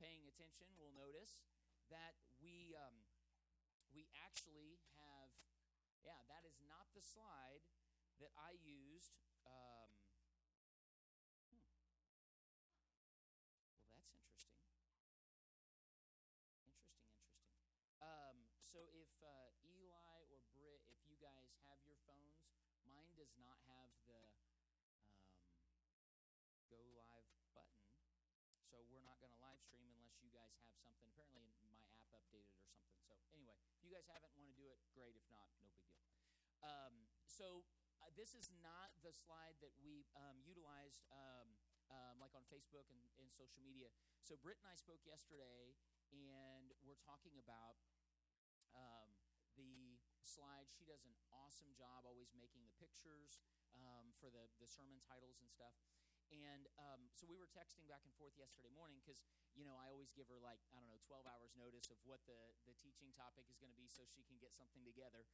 paying attention will notice that we um, we actually have, yeah, that is not the slide that I used. Um, hmm. Well, that's interesting. Interesting, interesting. Um, so if uh, Eli or Britt, if you guys have your phones, mine does not have the um, go live button. So we're not going to live stream unless you guys have something. Apparently, my app updated or something. So anyway, if you guys haven't want to do it, great. If not, no big deal. Um, so uh, this is not the slide that we um, utilized um, um, like on Facebook and, and social media. So Britt and I spoke yesterday, and we're talking about um, the slide. She does an awesome job always making the pictures um, for the, the sermon titles and stuff. And um, so we were texting back and forth yesterday morning because, you know, I always give her like, I don't know, 12 hours notice of what the, the teaching topic is going to be so she can get something together.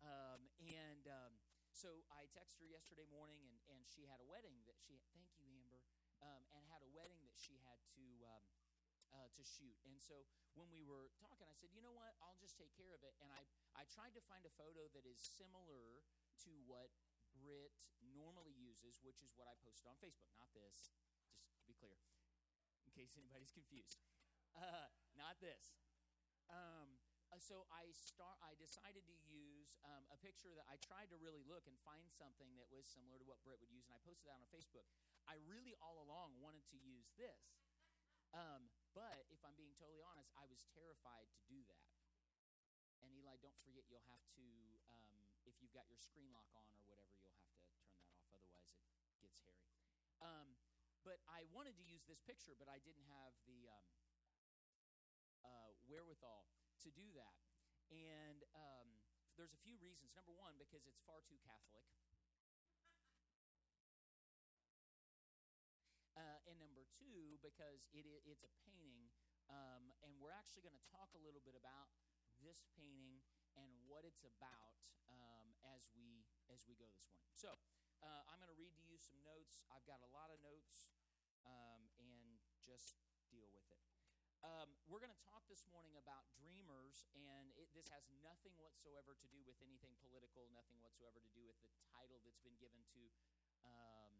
Um, and um, so I texted her yesterday morning and, and she had a wedding that she, thank you, Amber, um, and had a wedding that she had to, um, uh, to shoot. And so when we were talking, I said, you know what, I'll just take care of it. And I, I tried to find a photo that is similar to what Britt normally uses, which is what I posted on Facebook. Not this, just to be clear, in case anybody's confused. Uh, not this. Um, uh, so I start. I decided to use um, a picture that I tried to really look and find something that was similar to what Britt would use, and I posted that on Facebook. I really all along wanted to use this, um, but if I'm being totally honest, I was terrified to do that. And Eli, don't forget you'll have to, um, if you've got your screen lock on or whatever, you'll have to turn that off. Otherwise, it gets hairy. Um, but I wanted to use this picture, but I didn't have the um, uh, wherewithal to do that. And um, there's a few reasons. Number one, because it's far too Catholic. Uh, and number two, because it, it's a painting, um, and we're actually going to talk a little bit about this painting and what it's about um, as we as we go this morning. So uh, I'm going to read to you some notes. I've got a lot of notes, um, and just deal with it. Um, we're going to talk this morning about dreamers, and it, this has nothing whatsoever to do with anything political, nothing whatsoever to do with the title that's been given to um,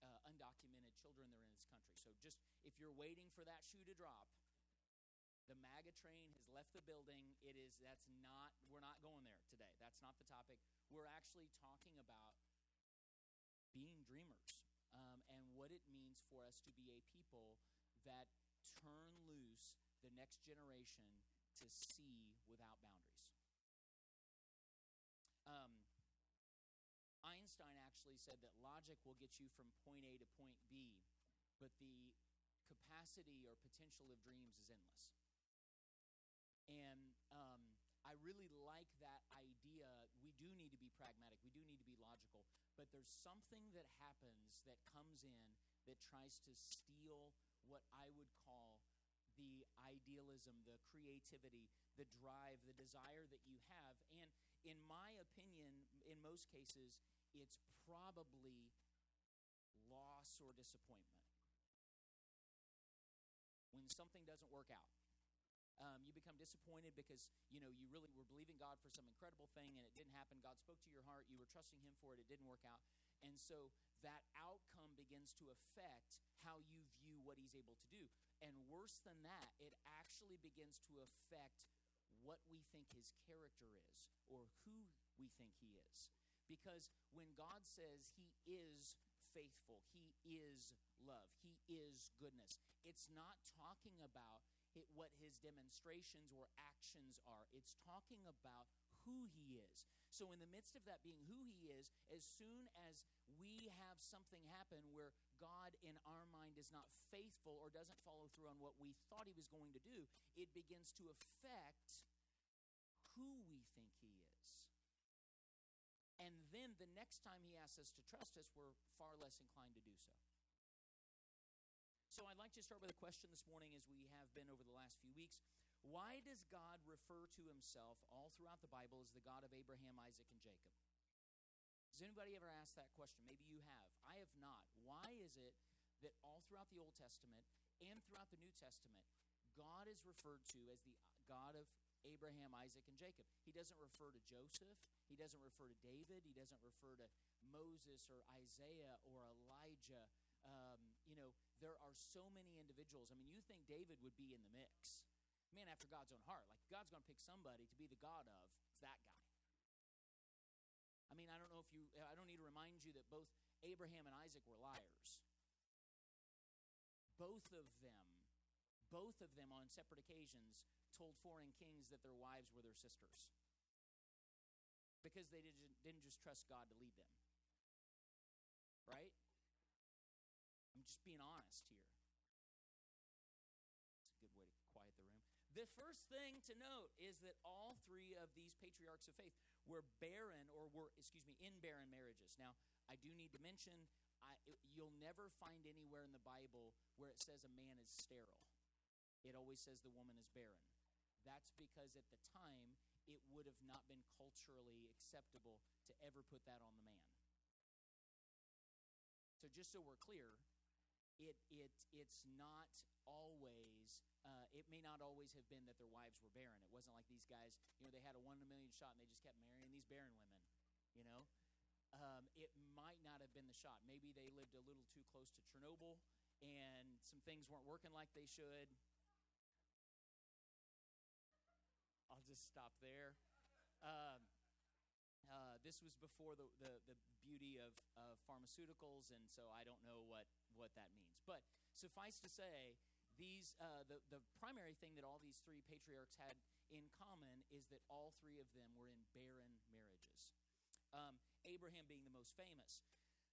uh, undocumented children that are in this country. So just if you're waiting for that shoe to drop, the MAGA train has left the building. It is that's not we're not going there today. That's not the topic. We're actually talking about being dreamers um, and what it means for us to be a people that turn loose the next generation to see without boundaries. Um, Einstein actually said that logic will get you from point A to point B, but the capacity or potential of dreams is endless. And um, I really like that idea. We do need to be pragmatic, we do need to be logical, but there's something that happens that comes in that tries to steal what I would call the idealism, the creativity, the drive, the desire that you have. And in my opinion, in most cases, it's probably loss or disappointment. When something doesn't work out, um, you become disappointed because you know you really were believing God for some incredible thing and it didn't happen. God spoke to your heart, you were trusting Him for it, it didn't work out, and so that outcome begins to affect how you view what He's able to do. And worse than that, it actually begins to affect what we think His character is or who we think He is. Because when God says He is faithful, He is love, He is goodness, it's not talking about it, what His demonstrations or actions are. It's talking about who he is. So, in the midst of that being who he is, as soon as we have something happen where God in our mind is not faithful or doesn't follow through on what we thought he was going to do, it begins to affect who we think he is. And then the next time he asks us to trust us, we're far less inclined to do so. So I'd like to start with a question this morning, as we have been over the last few weeks. Why does God refer to himself all throughout the Bible as the God of Abraham, Isaac, and Jacob? Has anybody ever asked that question? Maybe you have. I have not. Why is it that all throughout the Old Testament and throughout the New Testament, God is referred to as the God of Abraham, Isaac, and Jacob? He doesn't refer to Joseph. He doesn't refer to David. He doesn't refer to Moses or Isaiah or Elijah. Um, you know, there are so many individuals. I mean, you think David would be in the mix. Man after God's own heart. Like, God's going to pick somebody to be the God of. It's that guy. I mean, I don't know if you, I don't need to remind you that both Abraham and Isaac were liars. Both of them, both of them on separate occasions told foreign kings that their wives were their sisters because they didn't just trust God to lead them. Right? Just being honest here. It's a good way to quiet the room. The first thing to note is that all three of these patriarchs of faith were barren or were, excuse me, in barren marriages. Now, I do need to mention, I, you'll never find anywhere in the Bible where it says a man is sterile. It always says the woman is barren. That's because at the time, it would have not been culturally acceptable to ever put that on the man. So, just so we're clear, it, it, it's not always, uh, it may not always have been that their wives were barren. It wasn't like these guys, you know, they had a one in a million shot and they just kept marrying these barren women, you know? Um, it might not have been the shot. Maybe they lived a little too close to Chernobyl and some things weren't working like they should. I'll just stop there. Um, uh, this was before the, the, the beauty of, of pharmaceuticals, and so I don't know what, what that means. But suffice to say, these uh, the, the primary thing that all these three patriarchs had in common is that all three of them were in barren marriages. Um, Abraham being the most famous.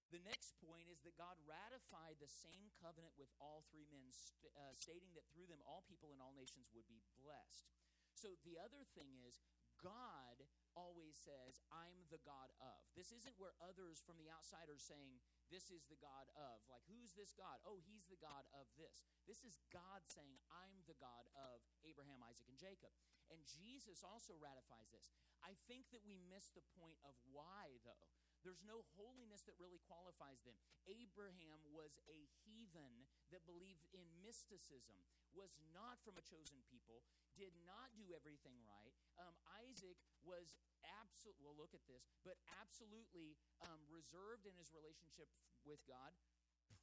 The next point is that God ratified the same covenant with all three men, st- uh, stating that through them all people and all nations would be blessed. So the other thing is, God always says, I'm the God of. This isn't where others from the outside are saying, This is the God of. Like, who's this God? Oh, he's the God of this. This is God saying, I'm the God of Abraham, Isaac, and Jacob. And Jesus also ratifies this. I think that we miss the point of why, though. There's no holiness that really qualifies them. Abraham was a heathen that believed in mysticism, was not from a chosen people, did not do everything right. Um, Isaac was absolutely, well, look at this, but absolutely um, reserved in his relationship with God,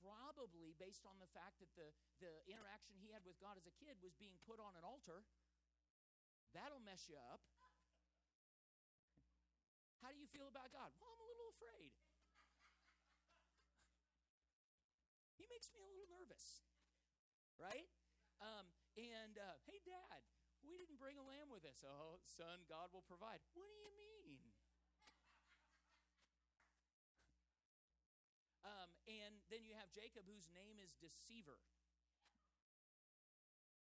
probably based on the fact that the, the interaction he had with God as a kid was being put on an altar. That'll mess you up. How do you feel about God? Well, I'm a little afraid. He makes me a little nervous, right? Um, and uh, hey, Dad, we didn't bring a lamb with us. Oh, son, God will provide. What do you mean? Um, and then you have Jacob, whose name is Deceiver.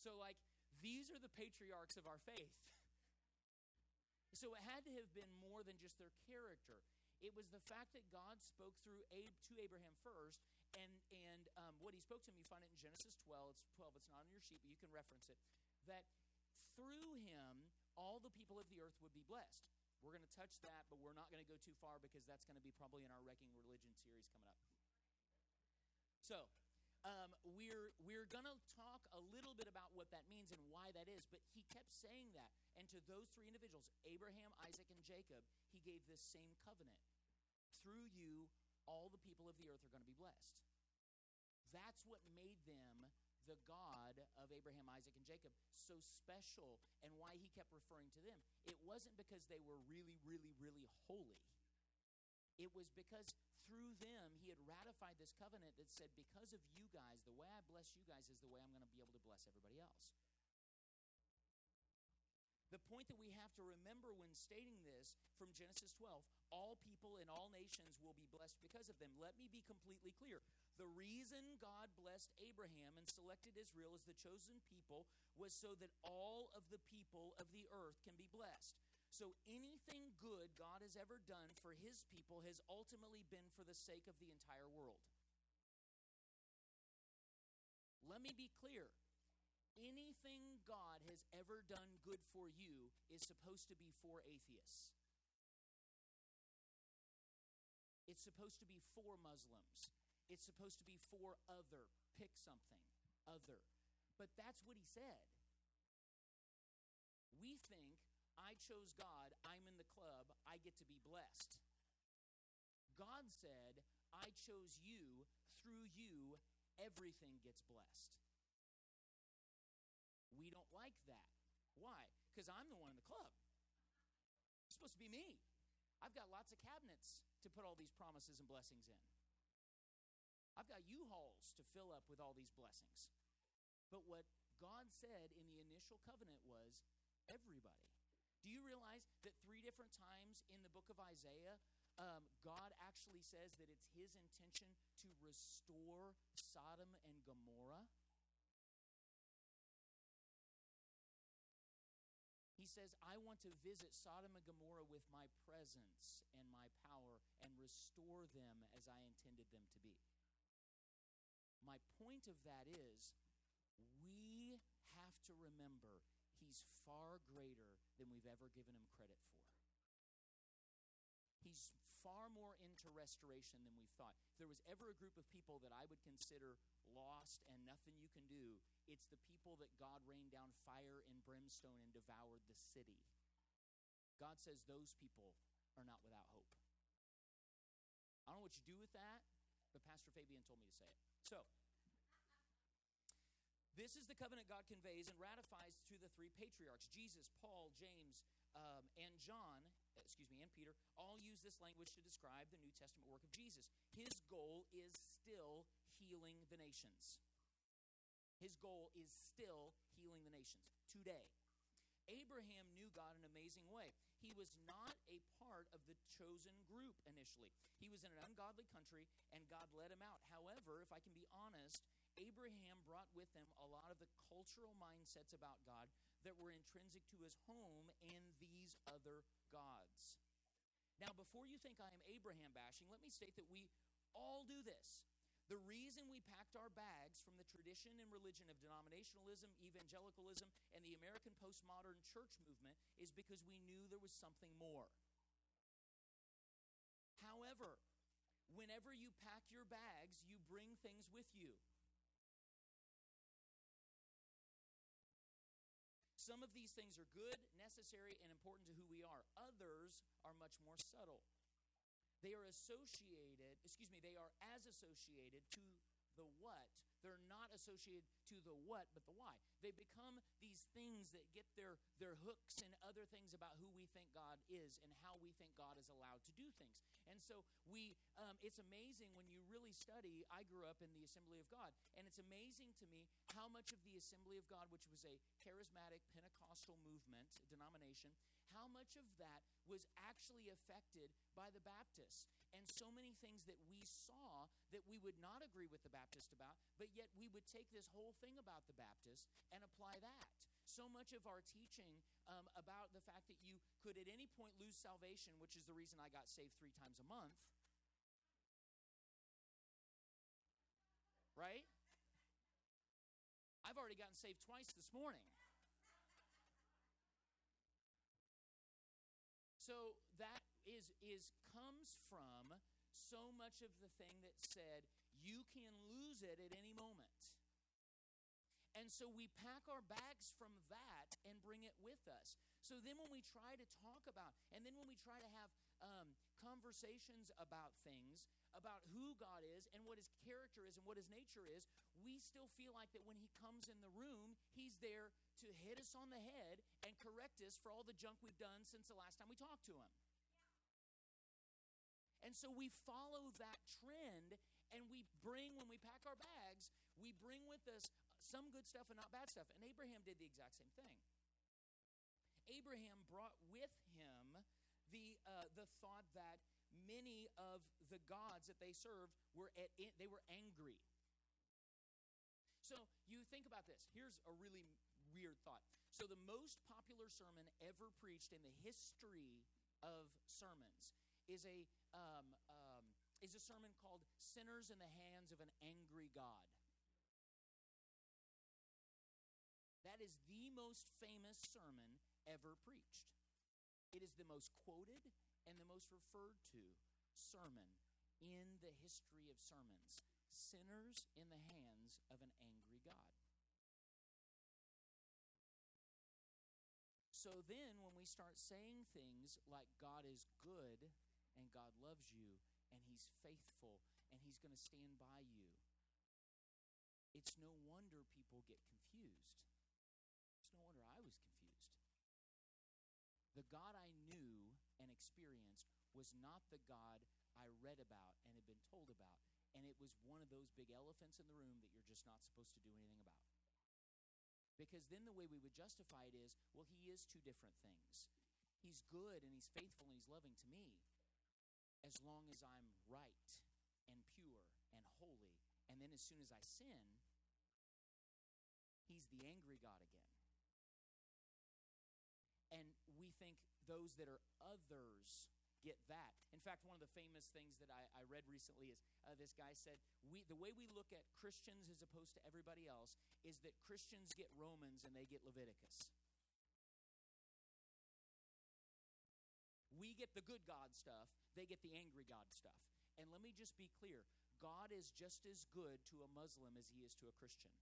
So, like, these are the patriarchs of our faith. So it had to have been more than just their character. It was the fact that God spoke through Abe to Abraham first, and and um, what He spoke to him. You find it in Genesis 12. It's 12. It's not on your sheet, but you can reference it. That through him all the people of the earth would be blessed. We're going to touch that, but we're not going to go too far because that's going to be probably in our Wrecking Religion series coming up. So, um, we're we're going to talk a little bit about what that means and why that is. But he kept saying that, and to those three individuals, Abraham, Isaac, and Jacob, he gave this same covenant. Through you, all the people of the earth are going to be blessed. That's what made them the God of Abraham, Isaac, and Jacob so special, and why he kept referring to them. It wasn't because they were really, really, really holy. It was because through them he had ratified this covenant that said, because of you guys, the way I bless you guys is the way I'm going to be able to bless everybody else. The point that we have to remember when stating this from Genesis 12 all people and all nations will be blessed because of them. Let me be completely clear. The reason God blessed Abraham and selected Israel as the chosen people was so that all of the people of the earth can be blessed. So anything good God has ever done for his people has ultimately been for the sake of the entire world. Let me be clear. Anything God has ever done good for you is supposed to be for atheists. It's supposed to be for Muslims. It's supposed to be for other. Pick something. Other. But that's what he said. We think, I chose God, I'm in the club, I get to be blessed. God said, I chose you, through you, everything gets blessed. We don't like that. Why? Because I'm the one in the club. It's supposed to be me. I've got lots of cabinets to put all these promises and blessings in. I've got U-Hauls to fill up with all these blessings. But what God said in the initial covenant was everybody. Do you realize that three different times in the book of Isaiah, um, God actually says that it's his intention to restore Sodom and Gomorrah? He says, I want to visit Sodom and Gomorrah with my presence and my power and restore them as I intended them to be. My point of that is, we have to remember he's far greater than we've ever given him credit for. He's far more into restoration than we thought. If there was ever a group of people that I would consider lost and nothing you can do, it's the people that God rained down fire and brimstone and devoured the city. God says those people are not without hope. I don't know what you do with that, but Pastor Fabian told me to say it. So, this is the covenant God conveys and ratifies to the three patriarchs Jesus, Paul, James, um, and John, excuse me, and Peter, all use this language to describe the New Testament work of Jesus. His goal is still healing the nations. His goal is still healing the nations today. Abraham knew God in an amazing way. He was not a part of the chosen group initially. He was in an ungodly country and God led him out. However, if I can be honest, Abraham brought with him a lot of the cultural mindsets about God that were intrinsic to his home and these other gods. Now, before you think I am Abraham bashing, let me state that we all do this. The reason we packed our bags from the tradition and religion of denominationalism, evangelicalism, and the American postmodern church movement is because we knew there was something more. However, whenever you pack your bags, you bring things with you. Some of these things are good, necessary, and important to who we are. Others are much more subtle. They are associated, excuse me, they are as associated to the what. They're not associated to the what, but the why. They become these things that get their, their hooks and other things about who we think God is and how we think God is allowed to do things. And so we, um, it's amazing when you really study. I grew up in the Assembly of God, and it's amazing to me how much of the Assembly of God, which was a charismatic Pentecostal movement, denomination, how much of that was actually affected by the Baptists. And so many things that we saw that we would not agree with the Baptist about, but yet we would take this whole thing about the Baptist and apply that. So much of our teaching um, about the fact that you could at any point lose salvation, which is the reason I got saved three times a month. Right? I've already gotten saved twice this morning. Is comes from so much of the thing that said you can lose it at any moment. And so we pack our bags from that and bring it with us. So then when we try to talk about, and then when we try to have um, conversations about things, about who God is and what his character is and what his nature is, we still feel like that when he comes in the room, he's there to hit us on the head and correct us for all the junk we've done since the last time we talked to him. And so we follow that trend and we bring, when we pack our bags, we bring with us some good stuff and not bad stuff. And Abraham did the exact same thing. Abraham brought with him the, uh, the thought that many of the gods that they served were at, they were angry. So you think about this. Here's a really weird thought. So the most popular sermon ever preached in the history of sermons is a um, um, is a sermon called "Sinners in the Hands of an Angry God." That is the most famous sermon ever preached. It is the most quoted and the most referred to sermon in the history of sermons. Sinners in the hands of an angry God. So then, when we start saying things like God is good and God loves you and He's faithful and He's going to stand by you, it's no wonder people get confused. It's no wonder I was confused. The God I knew and experienced was not the God I read about and had been told about. And it was one of those big elephants in the room that you're just not supposed to do anything about. Because then the way we would justify it is well, he is two different things. He's good and he's faithful and he's loving to me as long as I'm right and pure and holy. And then as soon as I sin, he's the angry God again. And we think those that are others get that. In fact, one of the famous things that I, I read recently is uh, this guy said, we, The way we look at Christians as opposed to everybody else is that Christians get Romans and they get Leviticus. Get the good God stuff, they get the angry God stuff. And let me just be clear God is just as good to a Muslim as he is to a Christian.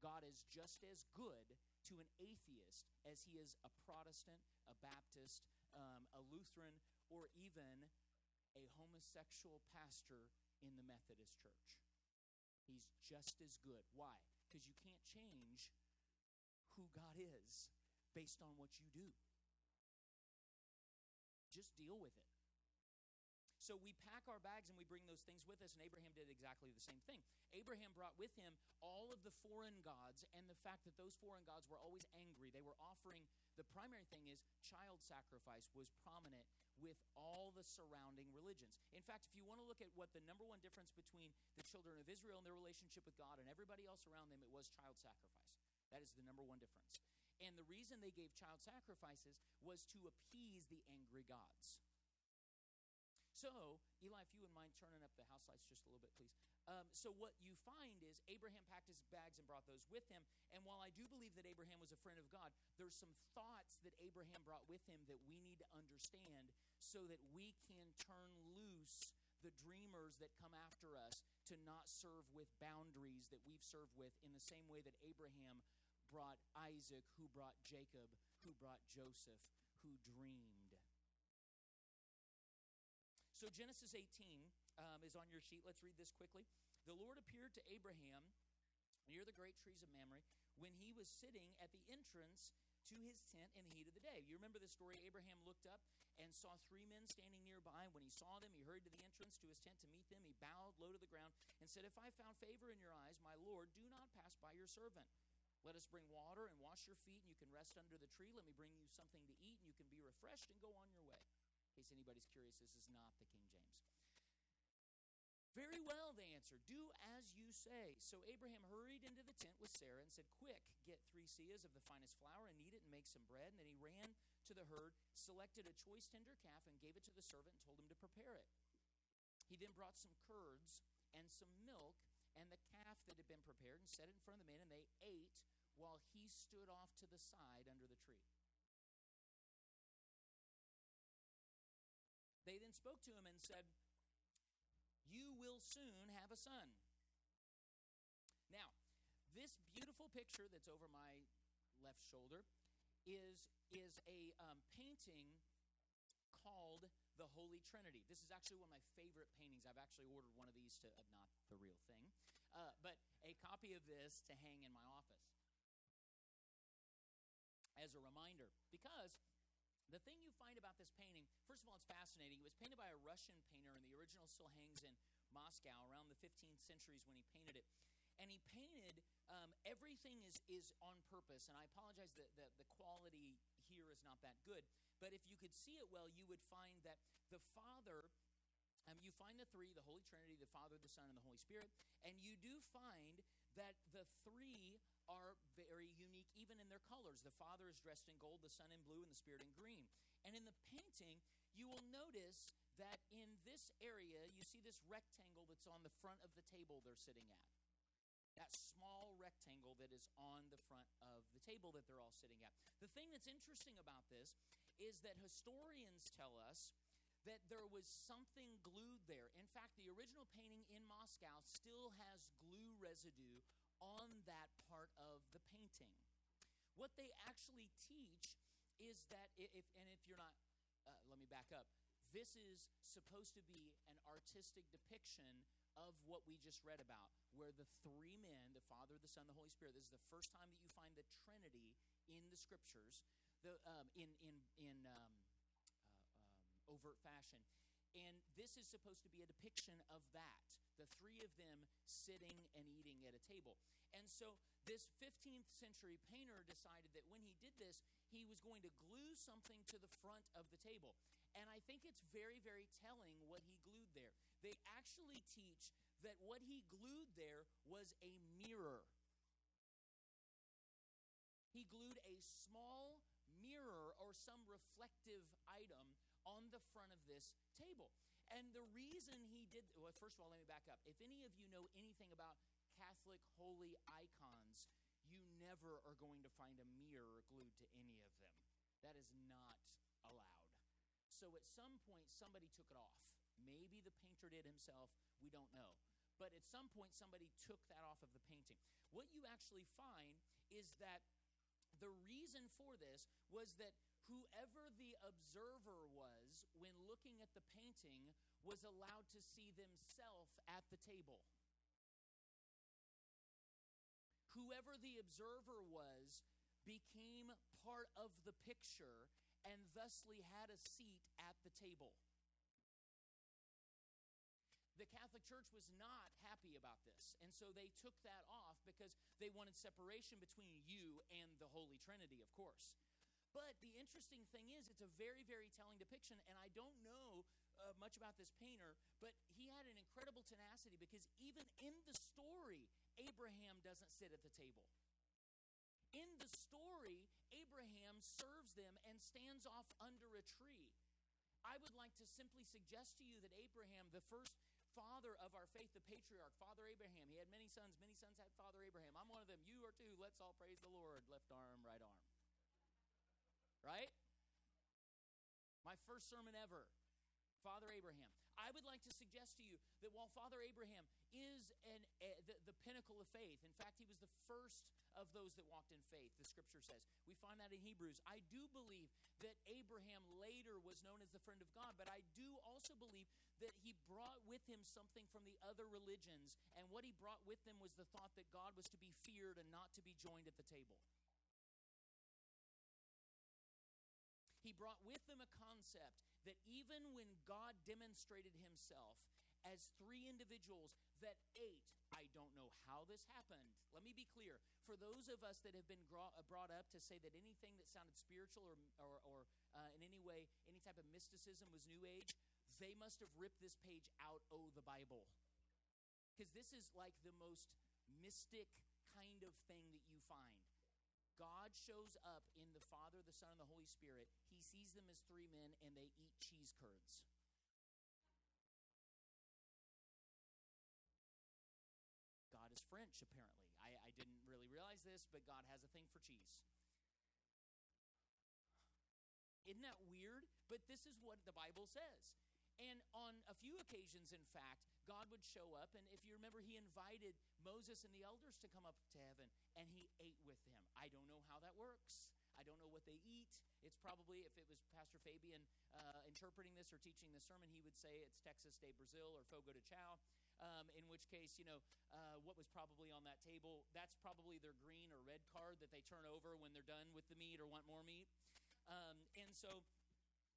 God is just as good to an atheist as he is a Protestant, a Baptist, um, a Lutheran, or even a homosexual pastor in the Methodist Church. He's just as good. Why? Because you can't change who God is based on what you do. Just deal with it. So we pack our bags and we bring those things with us, and Abraham did exactly the same thing. Abraham brought with him all of the foreign gods and the fact that those foreign gods were always angry. They were offering, the primary thing is child sacrifice was prominent with all the surrounding religions. In fact, if you want to look at what the number one difference between the children of Israel and their relationship with God and everybody else around them, it was child sacrifice. That is the number one difference. And the reason they gave child sacrifices was to appease the angry gods. So, Eli, if you wouldn't mind turning up the house lights just a little bit, please. Um, so, what you find is Abraham packed his bags and brought those with him. And while I do believe that Abraham was a friend of God, there's some thoughts that Abraham brought with him that we need to understand so that we can turn loose the dreamers that come after us to not serve with boundaries that we've served with in the same way that Abraham brought Isaac, who brought Jacob, who brought Joseph, who dreamed. So, Genesis 18 um, is on your sheet. Let's read this quickly. The Lord appeared to Abraham near the great trees of Mamre when he was sitting at the entrance to his tent in the heat of the day. You remember the story? Abraham looked up and saw three men standing nearby. When he saw them, he hurried to the entrance to his tent to meet them. He bowed low to the ground and said, If I found favor in your eyes, my Lord, do not pass by your servant. Let us bring water and wash your feet, and you can rest under the tree. Let me bring you something to eat, and you can be refreshed and go on your way In case anybody's curious, this is not the King James. Very well, they answered. Do as you say. So Abraham hurried into the tent with Sarah and said, Quick, get three seahs of the finest flour and knead it and make some bread. And then he ran to the herd, selected a choice tender calf, and gave it to the servant and told him to prepare it. He then brought some curds and some milk and the calf that had been prepared and set it in front of the men, and they ate while he stood off to the side under the tree. They then spoke to him and said, You will soon have a son. Now, this beautiful picture that's over my left shoulder is, is a um, painting called the Holy Trinity. This is actually one of my favorite paintings. I've actually ordered one of these to, uh, not the real thing, uh, but a copy of this to hang in my office as a reminder. Because the thing you find about this painting, first of all, it's fascinating. It was painted by a Russian painter, and the original still hangs in Moscow around the 15th centuries when he painted it. And he painted Um, everything is, is on purpose, and I apologize that the, the quality here is not that good. But if you could see it well, you would find that the Father, um, you find the three, the Holy Trinity, the Father, the Son, and the Holy Spirit, and you do find that the three are very unique even in their colors. The Father is dressed in gold, the Son in blue, and the Spirit in green. And in the painting, you will notice that in this area, you see this rectangle that's on the front of the table they're sitting at that small rectangle that is on the front of the table that they're all sitting at. The thing that's interesting about this is that historians tell us that there was something glued there. In fact, the original painting in Moscow still has glue residue on that part of the painting. What they actually teach is that if and if you're not uh, let me back up. This is supposed to be an artistic depiction of what we just read about, where the three men, the Father, the Son, the Holy Spirit, this is the first time that you find the Trinity in the scriptures, the, um, in, in, in um, uh, um, overt fashion. And this is supposed to be a depiction of that the three of them sitting and eating at a table. And so this 15th century painter decided that when he did this, he was going to glue something to the front of the table. And I think it's very, very telling what he glued there. They actually teach that what he glued there was a mirror. He glued a small mirror or some reflective item on the front of this table. And the reason he did, well, first of all, let me back up. If any of you know anything about Catholic holy icons, you never are going to find a mirror glued to any of them. That is not allowed. So at some point, somebody took it off. Maybe the painter did himself, we don't know. But at some point, somebody took that off of the painting. What you actually find is that the reason for this was that whoever the observer was when looking at the painting was allowed to see themselves at the table. Whoever the observer was became part of the picture and thusly had a seat at the table. The Catholic Church was not happy about this, and so they took that off because they wanted separation between you and the Holy Trinity, of course. But the interesting thing is, it's a very, very telling depiction, and I don't know uh, much about this painter, but he had an incredible tenacity because even in the story, Abraham doesn't sit at the table. In the story, Abraham serves them and stands off under a tree. I would like to simply suggest to you that Abraham, the first father of our faith, the patriarch, Father Abraham, he had many sons. Many sons had Father Abraham. I'm one of them. You are too. Let's all praise the Lord. Left arm, right arm right? My first sermon ever, Father Abraham. I would like to suggest to you that while Father Abraham is an, a, the, the pinnacle of faith, in fact, he was the first of those that walked in faith, the scripture says. We find that in Hebrews. I do believe that Abraham later was known as the friend of God, but I do also believe that he brought with him something from the other religions, and what he brought with him was the thought that God was to be feared and not to be joined at the table. Concept that even when God demonstrated himself as three individuals that ate, I don't know how this happened. Let me be clear. For those of us that have been uh, brought up to say that anything that sounded spiritual or, or, or uh, in any way, any type of mysticism was New Age, they must have ripped this page out of the Bible. Because this is like the most mystic kind of thing that you find. God shows up in the Father, the Son, and the Holy Spirit. He sees them as three men and they eat cheese curds. God is French, apparently. I, I didn't really realize this, but God has a thing for cheese. Isn't that weird? But this is what the Bible says. And on a few occasions, in fact, God would show up. And if you remember, he invited Moses and the elders to come up to heaven, and he ate with them. I don't know how that works. I don't know what they eat. It's probably, if it was Pastor Fabian uh, interpreting this or teaching the sermon, he would say it's Texas de Brazil or Fogo de Chao. Um, in which case, you know, uh, what was probably on that table, that's probably their green or red card that they turn over when they're done with the meat or want more meat. Um, and so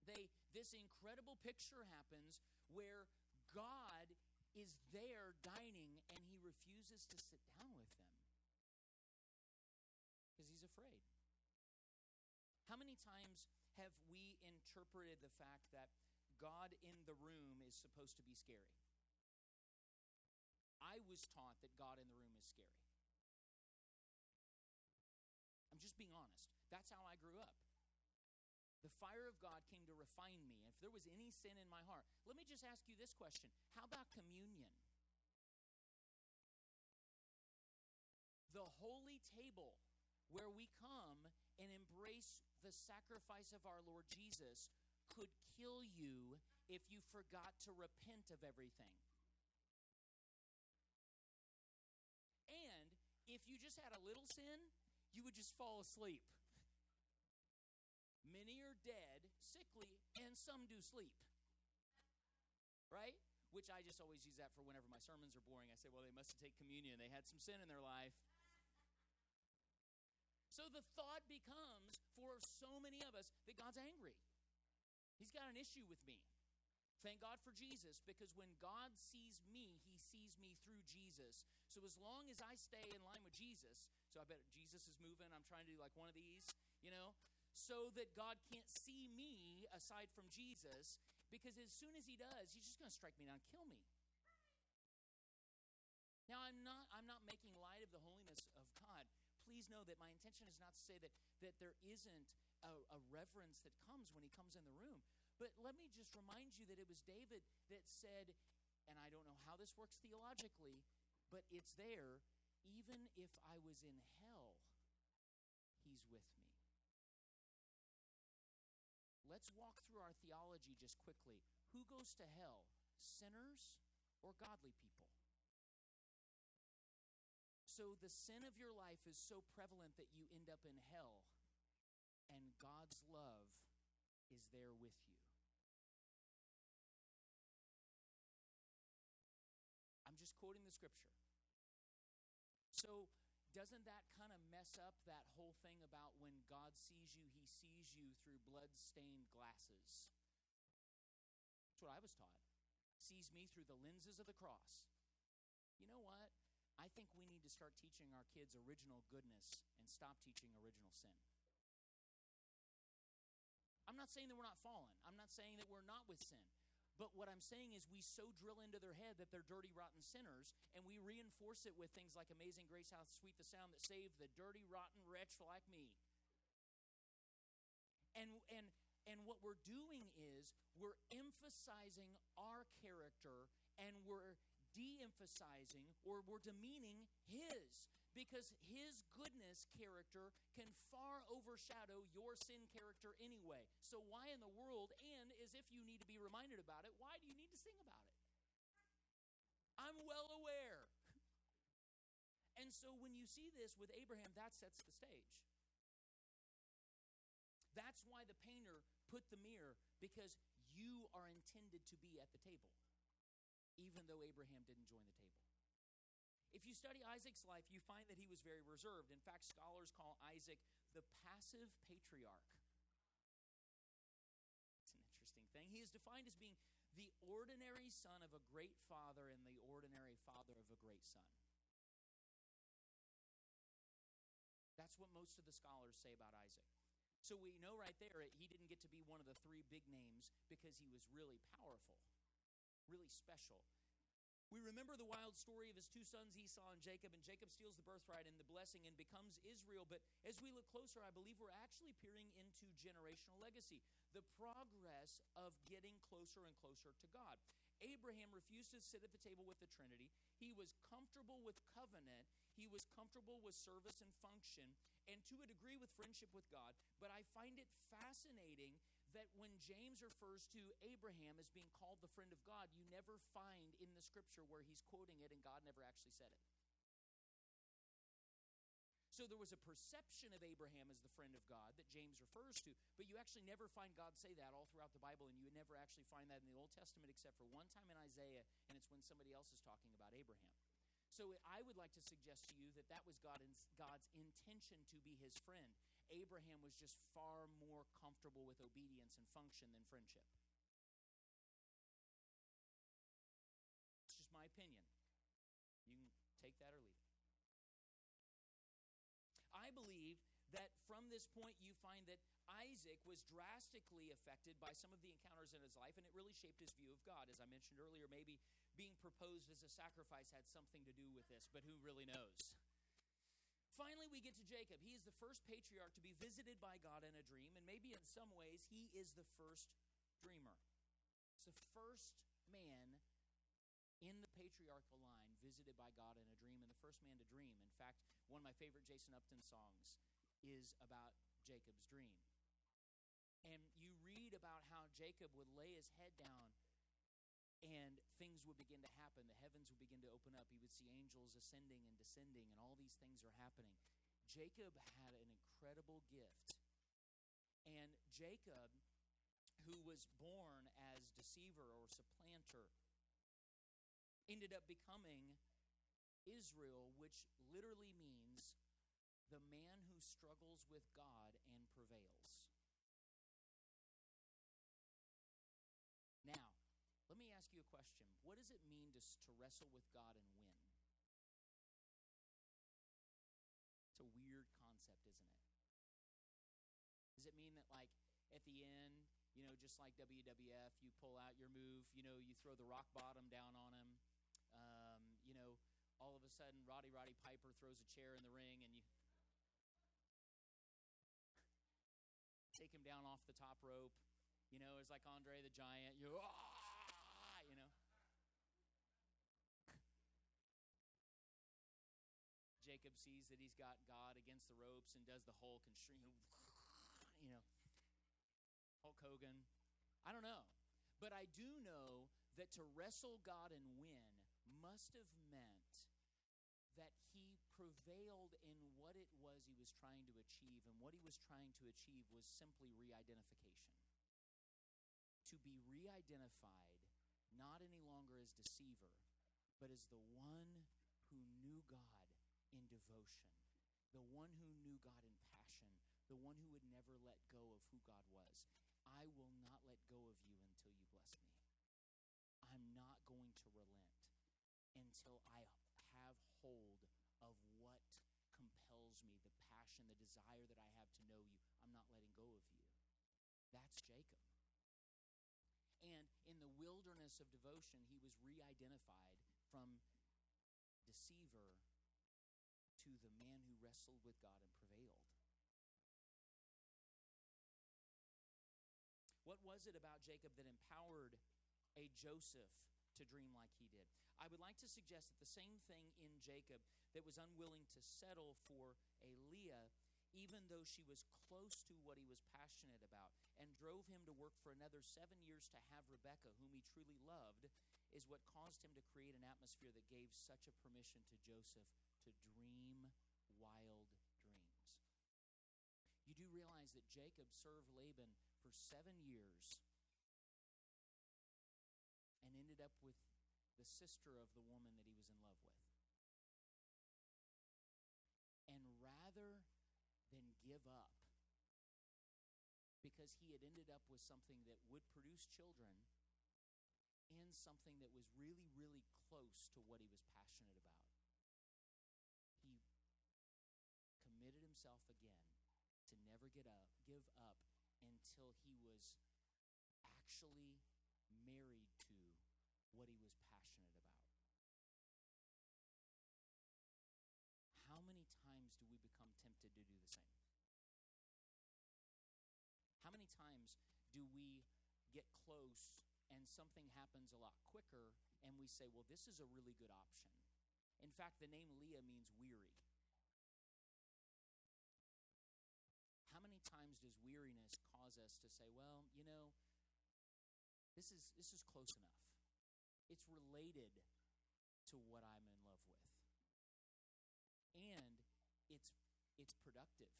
they this incredible picture happens where God is there dining and he refuses to sit down with them. Because he's afraid? How many times have we interpreted the fact that God in the room is supposed to be scary? I was taught that God in the room is scary. I'm just being honest. That's how I grew up. The fire of God came to refine me. If there was any sin in my heart, let me just ask you this question How about communion? The holy table where we come and embrace the sacrifice of our Lord Jesus could kill you if you forgot to repent of everything. And if you just had a little sin, you would just fall asleep. Many are dead, sickly, and some do sleep. Right? Which I just always use that for whenever my sermons are boring. I say, well, they must have taken communion. They had some sin in their life. So the thought becomes for so many of us that God's angry. He's got an issue with me. Thank God for Jesus because when God sees me, he sees me through Jesus. So as long as I stay in line with Jesus, so I bet Jesus is moving, I'm trying to do like one of these, you know, so that God can't see me aside from Jesus because as soon as he does, he's just going to strike me down, kill me. Now I'm not I'm not making light of the holiness of God. Please know that my intention is not to say that that there isn't a, a reverence that comes when he comes in the room. But let me just remind you that it was David that said, and I don't know how this works theologically, but it's there. Even if I was in hell, he's with me. Let's walk through our theology just quickly. Who goes to hell, sinners or godly people? So the sin of your life is so prevalent that you end up in hell, and God's love is there with you. I'm just quoting the scripture. So, doesn't that kind of mess up that whole thing about when God sees you, he sees you through blood stained glasses? That's what I was taught. Sees me through the lenses of the cross. You know what? I think we need to start teaching our kids original goodness and stop teaching original sin. I'm not saying that we're not fallen. I'm not saying that we're not with sin. But what I'm saying is, we so drill into their head that they're dirty, rotten sinners, and we reinforce it with things like Amazing Grace, how sweet the sound that saved the dirty, rotten wretch like me. And, and, and what we're doing is, we're emphasizing our character and we're de emphasizing or we're demeaning His because his goodness character can far overshadow your sin character anyway. So, why in the world, and as if you need to be reminded about it, why do you need to sing about it? I'm well aware. And so, when you see this with Abraham, that sets the stage. That's why the painter put the mirror, because you are intended to be at the table, even though Abraham didn't join the table. If you study Isaac's life, you find that he was very reserved. In fact, scholars call Isaac the passive patriarch. It's an interesting thing. He is defined as being the ordinary son of a great father and the ordinary father of a great son. That's what most of the scholars say about Isaac. So we know right there he didn't get to be one of the three big names because he was really powerful, really special. We remember the wild story of his two sons, Esau and Jacob, and Jacob steals the birthright and the blessing and becomes Israel. But as we look closer, I believe we're actually peering into generational legacy, the progress of getting closer and closer to God. Abraham refused to sit at the table with the Trinity. He was comfortable with covenant. He was comfortable with service and function, and to a degree with friendship with God. But I find it fascinating that when James refers to Abraham as being called the friend of God, you never find in the scripture where he's quoting it and God never actually said it. So there was a perception of Abraham as the friend of God that James refers to, but you actually never find God say that all throughout the Bible, and you never actually find that in the Old Testament except for one time in Isaiah, and it's when somebody else is talking about Abraham. So I would like to suggest to you that that was God's intention to be his friend. Abraham was just far more comfortable with obedience and function than friendship. It's just my opinion. You can take that or leave it. I believe that from this point, you find that Isaac was drastically affected by some of the encounters in his life, and it really shaped his view of God. As I mentioned earlier, maybe being proposed as a sacrifice had something to do with this, but who really knows? Finally, we get to Jacob. He is the first patriarch to be visited by God in a dream, and maybe in some ways, he is the first dreamer. It's the first man in the patriarchal line visited by God in a dream, and the first man to dream. In fact, one of my favorite Jason Upton songs is about Jacob's dream. And you read about how Jacob would lay his head down and things would begin to happen. The heavens would begin to open up. He would see angels ascending and descending, and all these things are happening. Jacob had an incredible gift. And Jacob, who was born as deceiver or supplanter, ended up becoming Israel, which literally means the man who struggles with God and prevails. Question. What does it mean to, to wrestle with God and win? It's a weird concept, isn't it? Does it mean that, like, at the end, you know, just like WWF, you pull out your move, you know, you throw the rock bottom down on him, um, you know, all of a sudden Roddy Roddy Piper throws a chair in the ring and you take him down off the top rope. You know, it's like Andre the Giant. You, ah, you know. Jacob sees that he's got God against the ropes and does the Hulk and you know. Hulk Hogan. I don't know. But I do know that to wrestle God and win must have meant that he prevailed in what it was he was trying to achieve. And what he was trying to achieve was simply re identification to be re identified not any longer as deceiver, but as the one who knew God in devotion, the one who knew God in passion, the one who would never let go of who God was. I will not let go of you until you bless me. I'm not going to relent until I have hold of what compels me, the passion, the desire that I have to know you. I'm not letting go of you. That's Jacob. And in the wilderness of devotion, he was re identified from deceiver to the man who wrestled with God and prevailed. What was it about Jacob that empowered a Joseph to dream like he did? I would like to suggest that the same thing in Jacob that was unwilling to settle for a Leah, even though she was close to what he was passionate about, and drove him to work for another seven years to have Rebecca, whom he truly loved, is what caused him to create an atmosphere that gave such a permission to Joseph to dream wild dreams. You do realize that Jacob served Laban for seven years and ended up with the sister of the woman that he was in love with. And rather than give up, because he had ended up with something that would produce children and something that was really, really close to what he was passionate about, he committed himself again to never get up, give up until he was actually married to what he was passionate about. How many times do we become tempted to do the same? How many times do we get close and something happens a lot quicker and we say, well, this is a really good option? In fact, the name Leah means weary. How many times does weariness cause us to say, well, you know, this is this is close enough. It's related to what I'm in love with. And it's it's productive.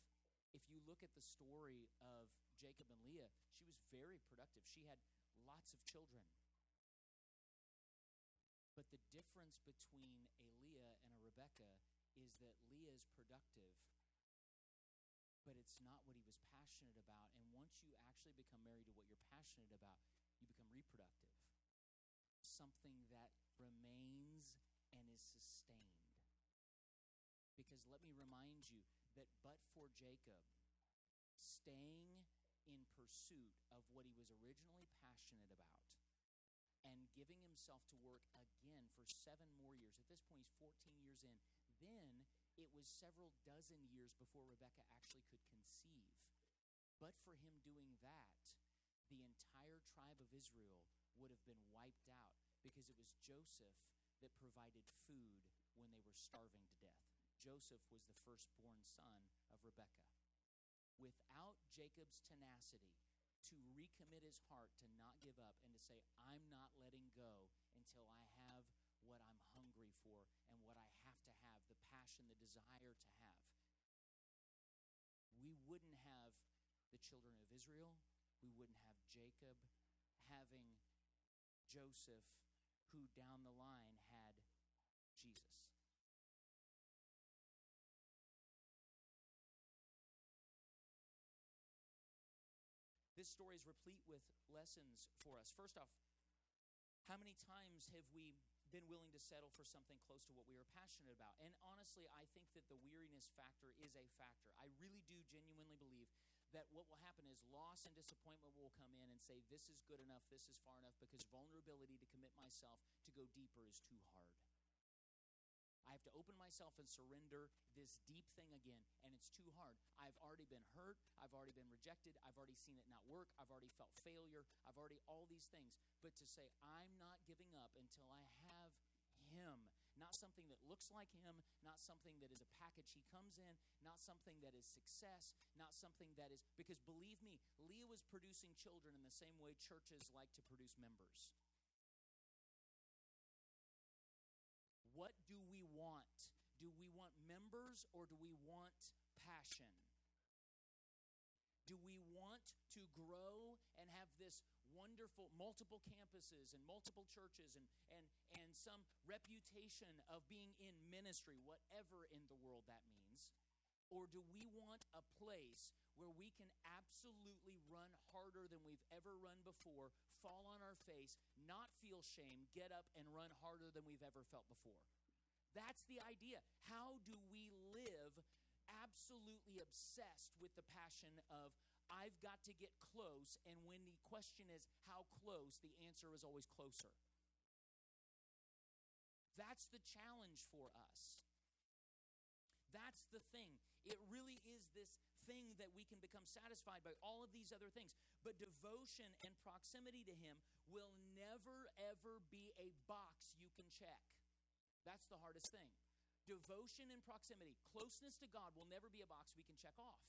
If you look at the story of Jacob and Leah, she was very productive. She had lots of children. But the difference between a Leah and a Rebecca is that Leah is productive, but it's not what he was passionate about. And once you actually become married to what you're passionate about, you become reproductive. Something that remains and is sustained. Because let me remind you that but for Jacob, staying in pursuit of what he was originally passionate about and giving himself to work again for seven more years. At this point, he's 14 years in. Then it was several dozen years before Rebecca actually could conceive. But for him doing that, the entire tribe of Israel would have been wiped out because it was Joseph that provided food when they were starving to death. Joseph was the firstborn son of Rebekah. Without Jacob's tenacity to recommit his heart to not give up and to say, I'm not letting go until I have what I'm hungry for and what I have to have, the passion, the desire to have, we wouldn't have the children of Israel. We wouldn't have Jacob having Joseph, who down the line had Jesus. This story is replete with lessons for us. First off, how many times have we been willing to settle for something close to what we are passionate about? And honestly, I think that the weariness factor is a factor. I really do genuinely believe that what will happen is loss and disappointment will come in and say, This is good enough, this is far enough, because vulnerability to commit myself to go deeper is too hard. I have to open myself and surrender this deep thing again, and it's too hard. I've already been hurt. I've already been rejected. I've already seen it not work. I've already felt failure. I've already all these things. But to say, I'm not giving up until I have Him, not something that looks like Him, not something that is a package He comes in, not something that is success, not something that is, because believe me, Leah was producing children in the same way churches like to produce members. What do we want? Do we want members or do we want passion? Do we want to grow and have this wonderful multiple campuses and multiple churches and, and, and some reputation of being in ministry, whatever in the world that means? Or do we want a place where we can absolutely run harder than we've ever run before, fall on our face, not feel shame, get up and run harder than we've ever felt before. That's the idea. How do we live absolutely obsessed with the passion of, I've got to get close, and when the question is, how close, the answer is always closer. That's the challenge for us. That's the thing. It really is this thing that we can become satisfied by all of these other things. But devotion and proximity to Him will never, ever be a box you can check. That's the hardest thing. Devotion and proximity, closeness to God will never be a box we can check off.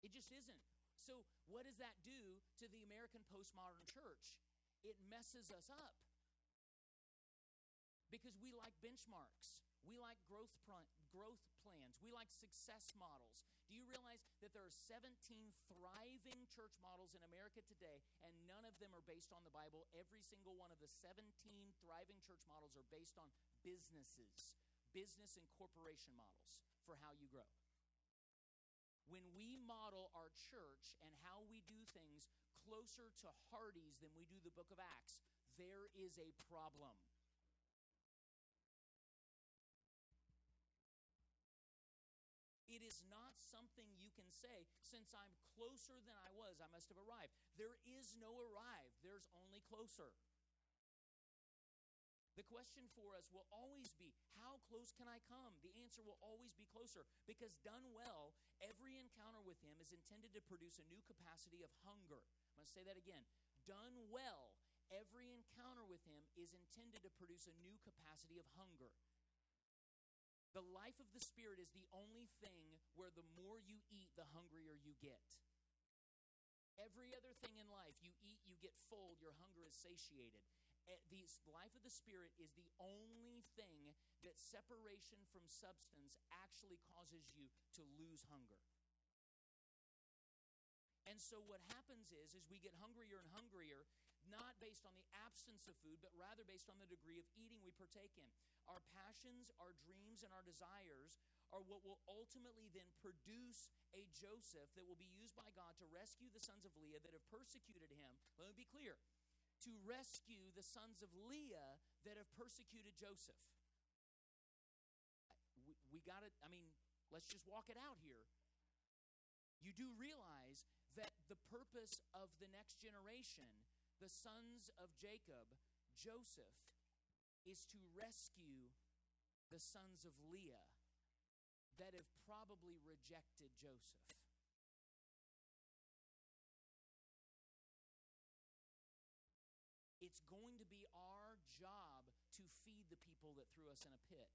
It just isn't. So, what does that do to the American postmodern church? It messes us up because we like benchmarks. We like growth, pr- growth plans. We like success models. Do you realize that there are 17 thriving church models in America today, and none of them are based on the Bible? Every single one of the 17 thriving church models are based on businesses, business and corporation models for how you grow. When we model our church and how we do things closer to Hardee's than we do the book of Acts, there is a problem. It is not something you can say, since I'm closer than I was, I must have arrived. There is no arrive, there's only closer. The question for us will always be, how close can I come? The answer will always be closer because done well, every encounter with Him is intended to produce a new capacity of hunger. I'm going to say that again. Done well, every encounter with Him is intended to produce a new capacity of hunger. The life of the Spirit is the only thing where the more you eat, the hungrier you get. Every other thing in life, you eat, you get full, your hunger is satiated. Eh, the life of the Spirit is the only thing that separation from substance actually causes you to lose hunger. And so what happens is, is we get hungrier and hungrier, not based on the absence of food, but rather based on the degree of eating we partake in. Our passions, our dreams, and our desires are what will ultimately then produce a Joseph that will be used by God to rescue the sons of Leah that have persecuted him. Let me be clear to rescue the sons of Leah that have persecuted Joseph. We, we got it. I mean, let's just walk it out here. You do realize that the purpose of the next generation, the sons of Jacob, Joseph, is to rescue the sons of Leah that have probably rejected Joseph. It's going to be our job to feed the people that threw us in a pit.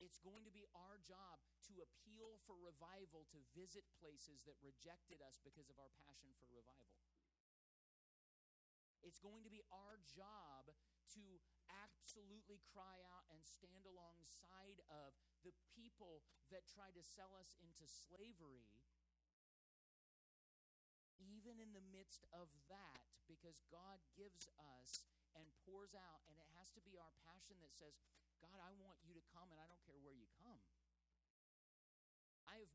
It's going to be our job to appeal for revival, to visit places that rejected us because of our passion for revival. It's going to be our job to absolutely cry out and stand alongside of the people that try to sell us into slavery, even in the midst of that, because God gives us and pours out, and it has to be our passion that says, God, I want you to come, and I don't care where you come.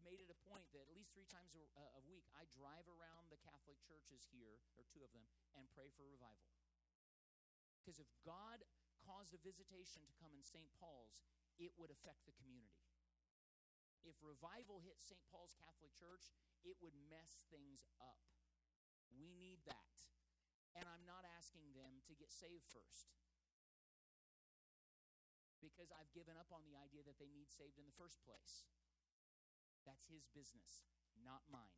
Made it a point that at least three times a, a week I drive around the Catholic churches here, or two of them, and pray for revival. Because if God caused a visitation to come in St. Paul's, it would affect the community. If revival hit St. Paul's Catholic Church, it would mess things up. We need that. And I'm not asking them to get saved first. Because I've given up on the idea that they need saved in the first place. That's his business, not mine.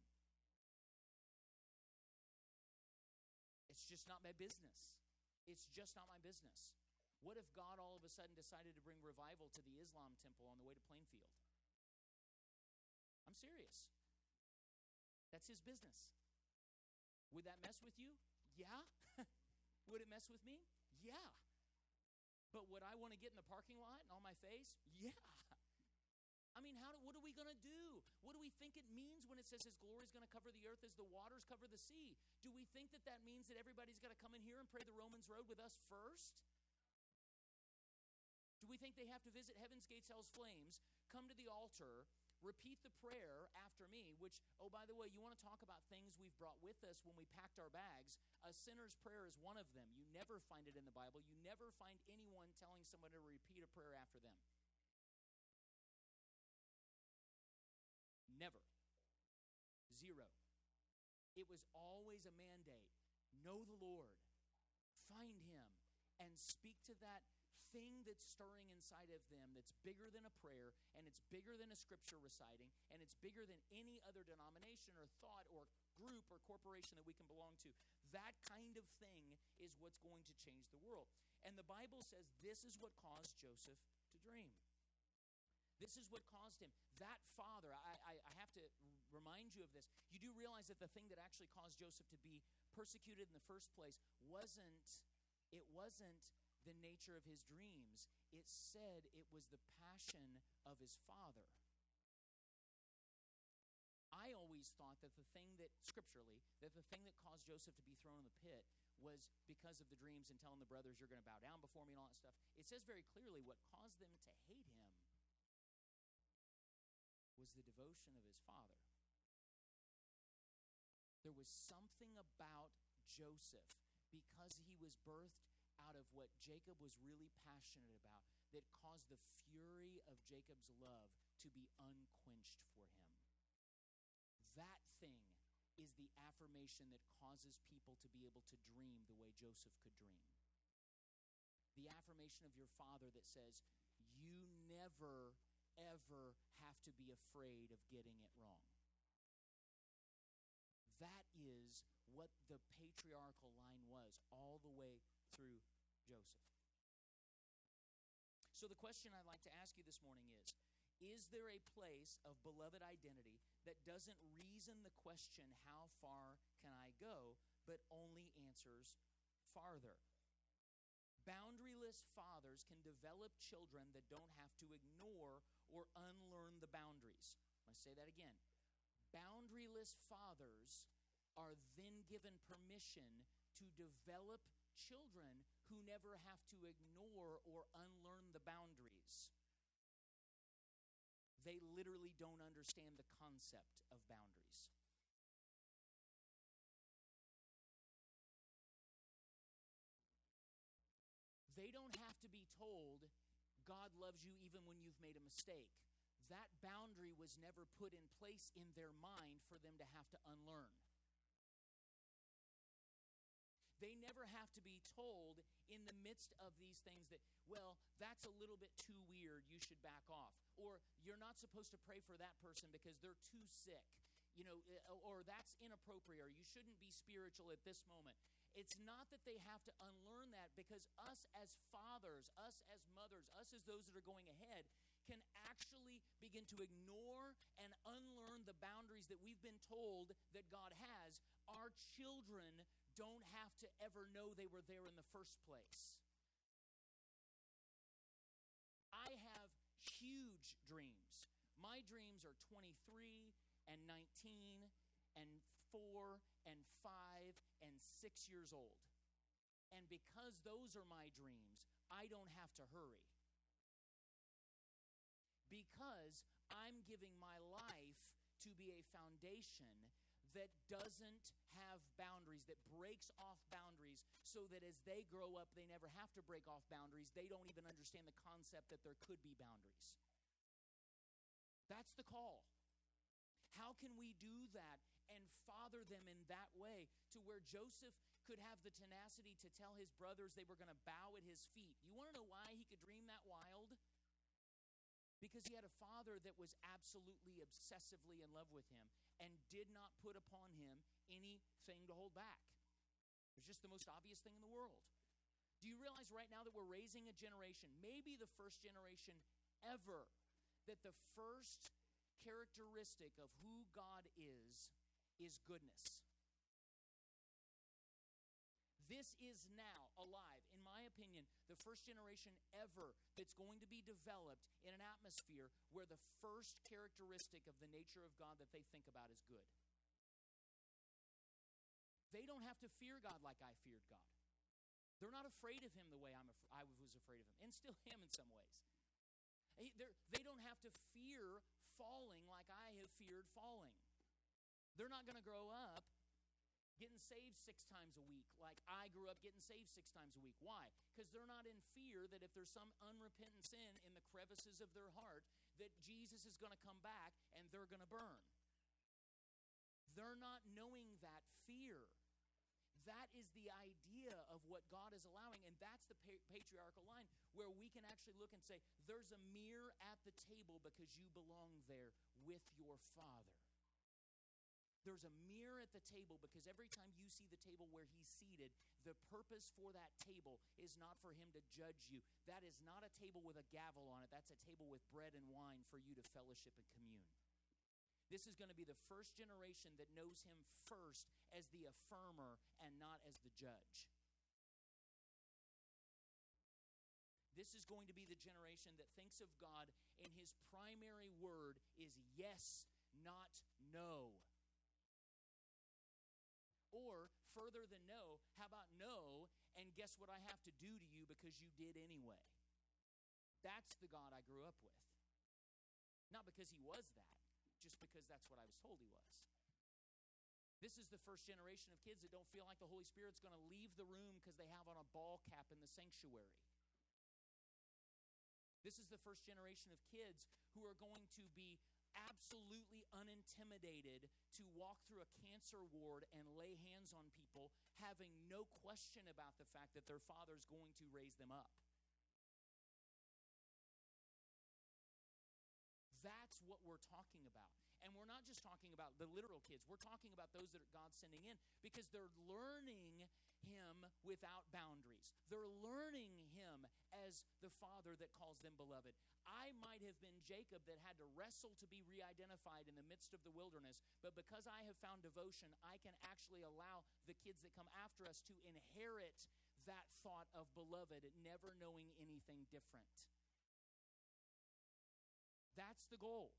It's just not my business. It's just not my business. What if God all of a sudden decided to bring revival to the Islam temple on the way to Plainfield? I'm serious. That's his business. Would that mess with you? Yeah. would it mess with me? Yeah. But would I want to get in the parking lot and on my face? Yeah. I mean, how do, what are we going to do? What do we think it means when it says His glory is going to cover the earth as the waters cover the sea? Do we think that that means that everybody's got to come in here and pray the Romans road with us first? Do we think they have to visit Heaven's Gates, Hell's Flames, come to the altar, repeat the prayer after me, which, oh, by the way, you want to talk about things we've brought with us when we packed our bags? A sinner's prayer is one of them. You never find it in the Bible. You never find anyone telling someone to repeat a prayer after them. Never. Zero. It was always a mandate. Know the Lord, find Him, and speak to that thing that's stirring inside of them that's bigger than a prayer, and it's bigger than a scripture reciting, and it's bigger than any other denomination or thought or group or corporation that we can belong to. That kind of thing is what's going to change the world. And the Bible says this is what caused Joseph to dream. This is what caused him. That father, I, I, I, have to remind you of this. You do realize that the thing that actually caused Joseph to be persecuted in the first place wasn't, it wasn't the nature of his dreams. It said it was the passion of his father. I always thought that the thing that, scripturally, that the thing that caused Joseph to be thrown in the pit was because of the dreams and telling the brothers, you're going to bow down before me and all that stuff. It says very clearly what caused them to hate him was the devotion of his father. There was something about Joseph, because he was birthed out of what Jacob was really passionate about, that caused the fury of Jacob's love to be unquenched for him. That thing is the affirmation that causes people to be able to dream the way Joseph could dream. The affirmation of your father that says, You never ever have to be afraid of getting it wrong. That is what the patriarchal line was all the way through Joseph. So, the question I'd like to ask you this morning is Is there a place of beloved identity that doesn't reason the question, How far can I go, but only answers farther? Boundaryless fathers can develop children that don't have to ignore or unlearn the boundaries. I'm going to say that again. Boundaryless fathers are then given permission to develop children who never have to ignore or unlearn the boundaries. They literally don't understand the concept of boundaries. They don't have to be told, God loves you even when you've made a mistake. that boundary was never put in place in their mind for them to have to unlearn. They never have to be told in the midst of these things that, well, that's a little bit too weird, you should back off. Or you're not supposed to pray for that person because they're too sick. You know, eh, or that's inappropriate, or you shouldn't be spiritual at this moment. It's not that they have to unlearn that because us as fathers, us as mothers, us as those that are going ahead, can actually begin to ignore and unlearn the boundaries that we've been told that God has. Our children don't have to ever know they were there in the first place. I have huge dreams. My dreams are 23 and 19 and 4 and 5 and 6 years old. And because those are my dreams, I don't have to hurry. Because I'm giving my life to be a foundation that doesn't have boundaries, that breaks off boundaries, so that as they grow up, they never have to break off boundaries. They don't even understand the concept that there could be boundaries. That's the call. How can we do that and father them in that way to where Joseph could have the tenacity to tell his brothers they were going to bow at his feet? You want to know why he could dream that wild? Because he had a father that was absolutely obsessively in love with him and did not put upon him anything to hold back. It was just the most obvious thing in the world. Do you realize right now that we're raising a generation, maybe the first generation ever, that the first characteristic of who God is is goodness? This is now alive, in my opinion, the first generation ever that's going to be developed in an atmosphere where the first characteristic of the nature of God that they think about is good. They don't have to fear God like I feared God. They're not afraid of Him the way I'm af- I was afraid of Him, and still am in some ways. They do not have to fear falling like I have feared falling. They're not going to grow up getting saved six times a week like I grew up getting saved six times a week. Why? Because they're not in fear that if there's some unrepentant sin in the crevices of their heart, that Jesus is going to come back and they're going to burn. They're not knowing that fear. That is the idea of what God is allowing. And that's the patriarchal line where we can actually look and say, there's a mirror at the table because you belong there with your Father. There's a mirror at the table because every time you see the table where he's seated, the purpose for that table is not for him to judge you. That is not a table with a gavel on it. That's a table with bread and wine for you to fellowship and commune. This is going to be the first generation that knows him first as the affirmer and not as the judge. This is going to be the generation that thinks of God and his primary word is yes, not no. Or further than no, how about no, and guess what I have to do to you because you did anyway? That's the God I grew up with. Not because he was that, just because that's what I was told he was. This is the first generation of kids that don't feel like the Holy Spirit's going to leave the room because they have on a ball cap in the sanctuary. This is the first generation of kids who are going to be absolutely unintimidated to walk through a cancer ward and lay hands on people, having no question about the fact that their father's going to raise them up. That's what we're talking about. And we're not just talking about the literal kids, we're talking about those that God's sending in because they're learning Him without boundaries. They're learning Him as the Father that calls them beloved. I might have been Jacob that had to wrestle to be re identified in the midst of the wilderness, but because I have found devotion, I can actually allow the kids that come after us to inherit that thought of beloved, never knowing anything different. That's the goal.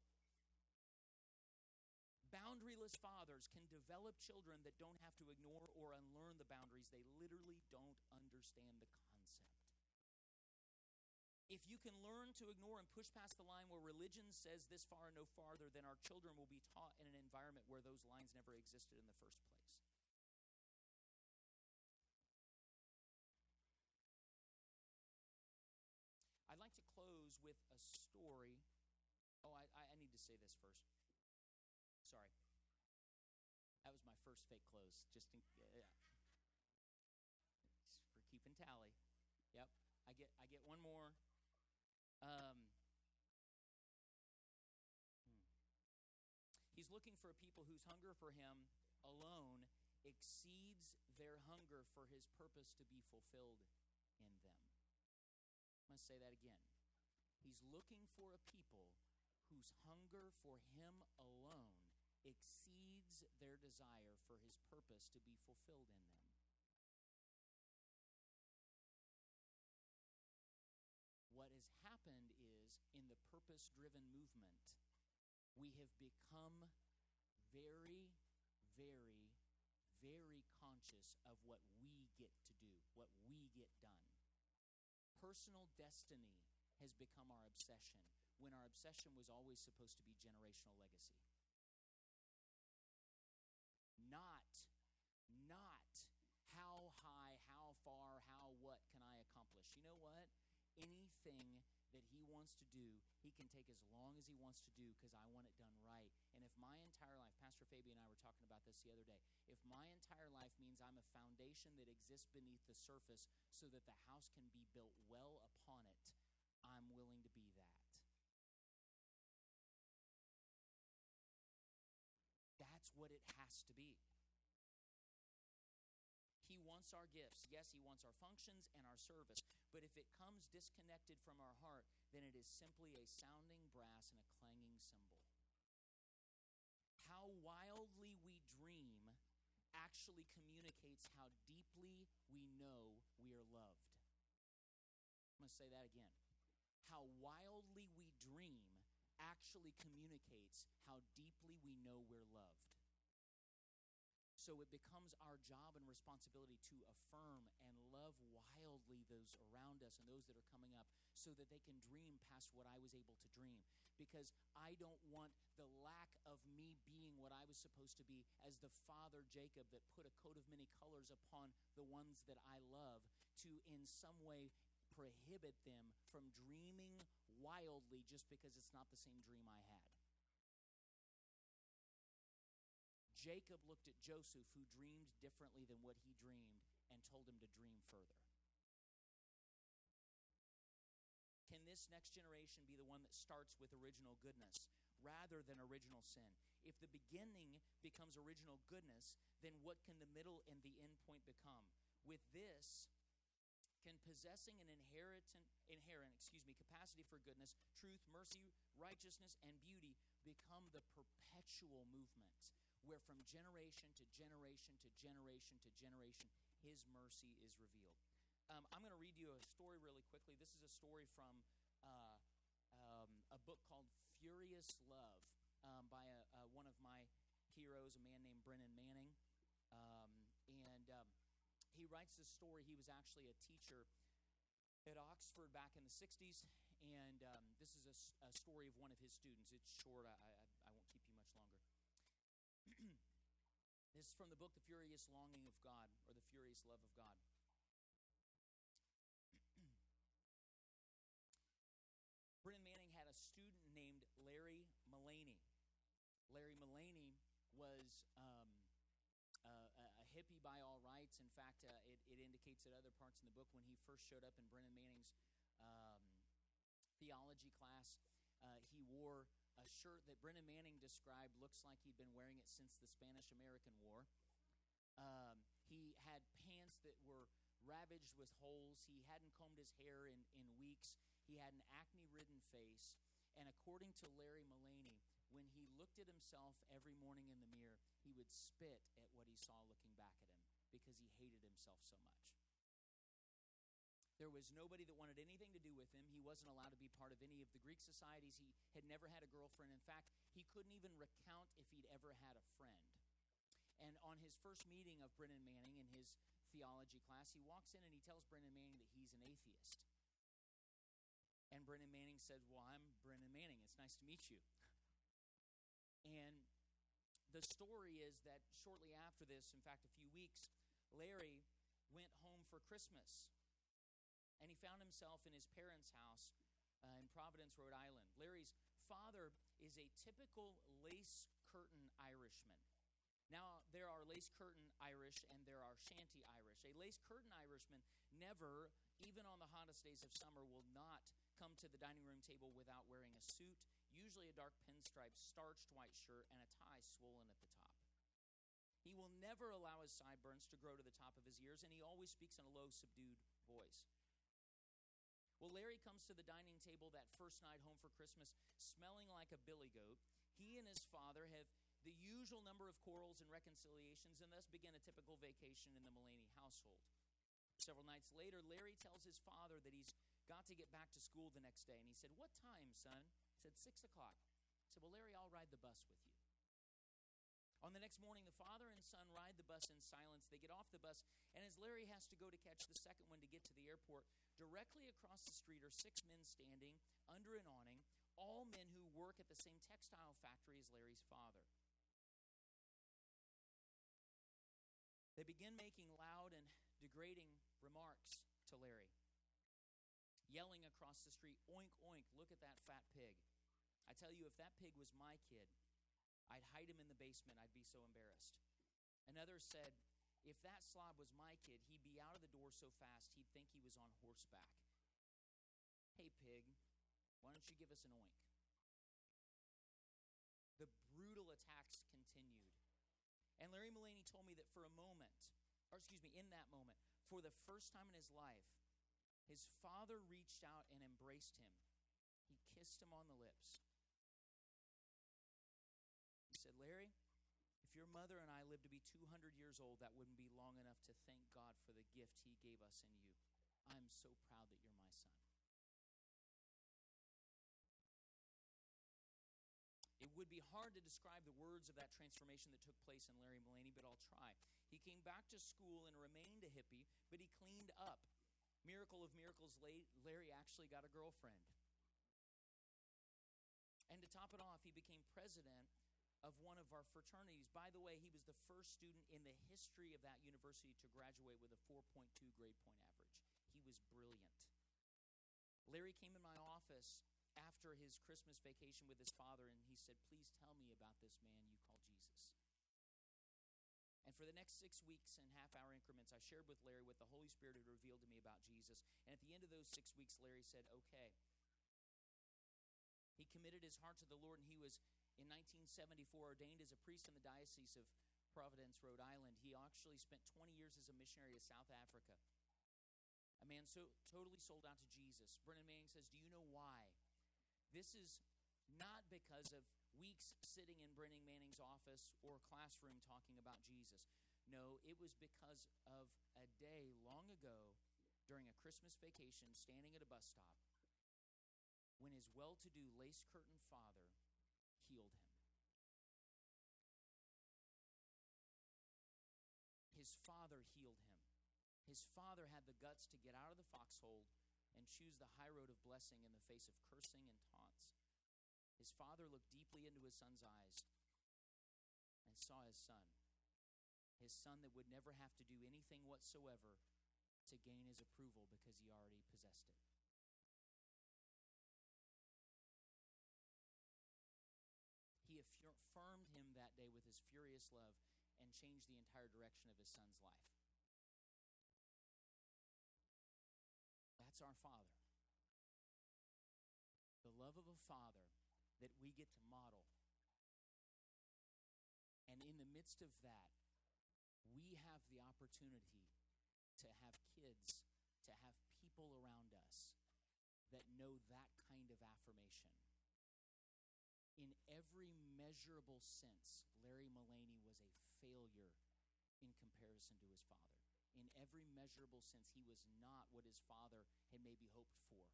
Boundaryless fathers can develop children that don't have to ignore or unlearn the boundaries. They literally don't understand the concept. if you can learn to ignore and push past the line where religion says this far and no farther, then our children will be taught in an environment where those lines never existed in the first place. I'd like to close with a story, Oh, I, I need to say this first. Sorry. That was my first fake close. Just in, yeah. For keeping tally. Yep. I get I get one more. Um, hmm. He's looking for a people whose hunger for him alone exceeds their hunger for his purpose to be fulfilled in them. I'm going to say that again. He's looking for a people whose hunger for him alone exceeds their desire for his purpose to be fulfilled in them. What has happened is in the purpose driven movement, we have become very, very, very conscious of what we get to do, what we get done. Personal destiny has become our obsession when our obsession was always supposed to be generational legacy. Not, not how high, how far, how what can I accomplish. You know what? That he wants to do, he can take as long as he wants to do because I want it done right. And if my entire life, Pastor Fabian and I were talking about this the other day, if my entire life means I'm a foundation that exists beneath the surface so that the house can be built well upon it, I'm willing to be that. That's what it has to be. Wants our gifts. Yes, He wants our functions and our service. But if it comes disconnected from our heart, then it is simply a sounding brass and a clanging cymbal. How wildly we dream actually communicates how deeply we know we are loved. I'm going to say that again. How wildly we dream actually communicates how deeply we know we're loved. So it becomes our job and responsibility to affirm and love wildly those around us and those that are coming up so that they can dream past what I was able to dream. Because I don't want the lack of me being what I was supposed to be as the father Jacob that put a coat of many colors upon the ones that I love to in some way prohibit them from dreaming wildly just because it's not the same dream I had. Jacob looked at Joseph, who dreamed differently than what he dreamed, and told him to dream further. Can this next generation be the one that starts with original goodness rather than original sin? If the beginning becomes original goodness, then what can the middle and the end point become? With this, can possessing an inherent, inherent, excuse me, capacity for goodness, truth, mercy, righteousness, and beauty become the perpetual movement where from generation to generation to generation to generation, His mercy is revealed. Um, I'm going to read you a story really quickly. This is a story from uh, um, a book called Furious Love um, by a, uh, one of my heroes, a man named Brennan Manning. Um, and um, he writes this story. He was actually a teacher at Oxford back in the 60s. And um, this is a, a, story of one of his students. It's short, I, I, I won't keep you much longer. This is from the book The Furious Longing of God, or The Furious Love of God. Brennan Manning had a student named Larry Mullaney. Larry Mullaney was um, uh, a hippie by all rights. In fact, uh, it, it, indicates at other parts in the book when he first showed up in Brennan Manning's um, theology class, uh, he wore a shirt that Brennan Manning described looks like he'd been wearing it since the Spanish American War. Um, he had pants that were ravaged with holes. He hadn't combed his hair in, in weeks. He had an acne ridden face. And according to Larry Mullaney, when he looked at himself every morning in the mirror, he would spit at what he saw looking back at him because he hated himself so much. There was nobody that wanted anything to do with him. He wasn't allowed to be part of any of the Greek societies. He had never had a girlfriend. In fact, he couldn't even recount if he'd ever had a friend. And on his first meeting of Brennan Manning in his theology class, he walks in and he tells Brennan Manning that he's an atheist. And Brennan Manning said, Well, I'm Brennan Manning. It's nice to meet you. And the story is that shortly after this, in fact, a few weeks, Larry went home for Christmas and he found himself in his parents' house uh, in Providence, Rhode Island. Larry's father is a typical lace curtain Irishman. Now, there are lace curtain Irish and there are shanty Irish. A lace curtain Irishman never, even on the hottest days of summer, will not come to the dining room table without wearing a suit, usually a dark pinstripe, starched white shirt, and a tie swollen at the top. He will never allow his sideburns to grow to the top of his ears, and he always speaks in a low, subdued voice. Well, Larry comes to the dining table that first night home for Christmas smelling like a billy goat. He and his father have the usual number of quarrels and reconciliations, and thus begin a typical vacation in the Mullaney household. Several nights later, Larry tells his father that he's got to get back to school the next day, and he said, What time, son? He said, Six o'clock. He said, Well, Larry, I'll ride the bus with you. On the next morning, the father and son ride the bus in silence. They get off the bus, and as Larry has to go to catch the second one to get to the airport, directly across the street are six men standing under an awning, all men who work at the same textile factory as Larry's father. They begin making loud and degrading remarks to Larry, yelling across the street, Oink, oink, look at that fat pig. I tell you, if that pig was my kid, I'd hide him in the basement. I'd be so embarrassed. Another said, If that slob was my kid, he'd be out of the door so fast he'd think he was on horseback. Hey, pig, why don't you give us an oink? The brutal attacks continued. And Larry Mullaney told me that for a moment, or excuse me, in that moment, for the first time in his life, his father reached out and embraced him. He kissed him on the lips said, Larry, if your mother and I lived to be 200 years old, that wouldn't be long enough to thank God for the gift He gave us in you. I'm so proud that you're my son. It would be hard to describe the words of that transformation that took place in Larry Mullaney, but I'll try. He came back to school and remained a hippie, but he cleaned up. Miracle of miracles, Larry actually got a girlfriend. And to top it off, he became president of one of our fraternities. By the way, he was the first student in the history of that university to graduate with a 4.2 grade point average. He was brilliant. Larry came in my office after his Christmas vacation with his father and he said, Please tell me about this man you call Jesus. And for the next six weeks and half hour increments, I shared with Larry what the Holy Spirit had revealed to me about Jesus. And at the end of those six weeks, Larry said, Okay. Heart to the Lord and he was in 1974 ordained as a priest in the Diocese of Providence, Rhode Island. He actually spent 20 years as a missionary to South Africa. A man so totally sold out to Jesus. Brennan Manning says, Do you know why? This is not because of weeks sitting in Brennan Manning's office or classroom talking about Jesus. No, it was because of a day long ago during a Christmas vacation standing at a bus stop when his well to do lace curtain father healed him. His father healed him. His father had the guts to get out of the foxhole and choose the high road of blessing in the face of cursing and taunts. His father looked deeply into his son's eyes and saw his son. His son that would never have to do anything whatsoever to gain his approval because he already possessed it. affirmed him that day with love and change the entire direction of his son's life. That's our Father. The love of a Father that we get to model. And in the midst of that, we have the opportunity to have kids, to have people around us that know that kind of affirmation in every measurable sense, Larry Mullaney was a failure in comparison to his father. In every measurable sense, he was not what his father had maybe hoped for.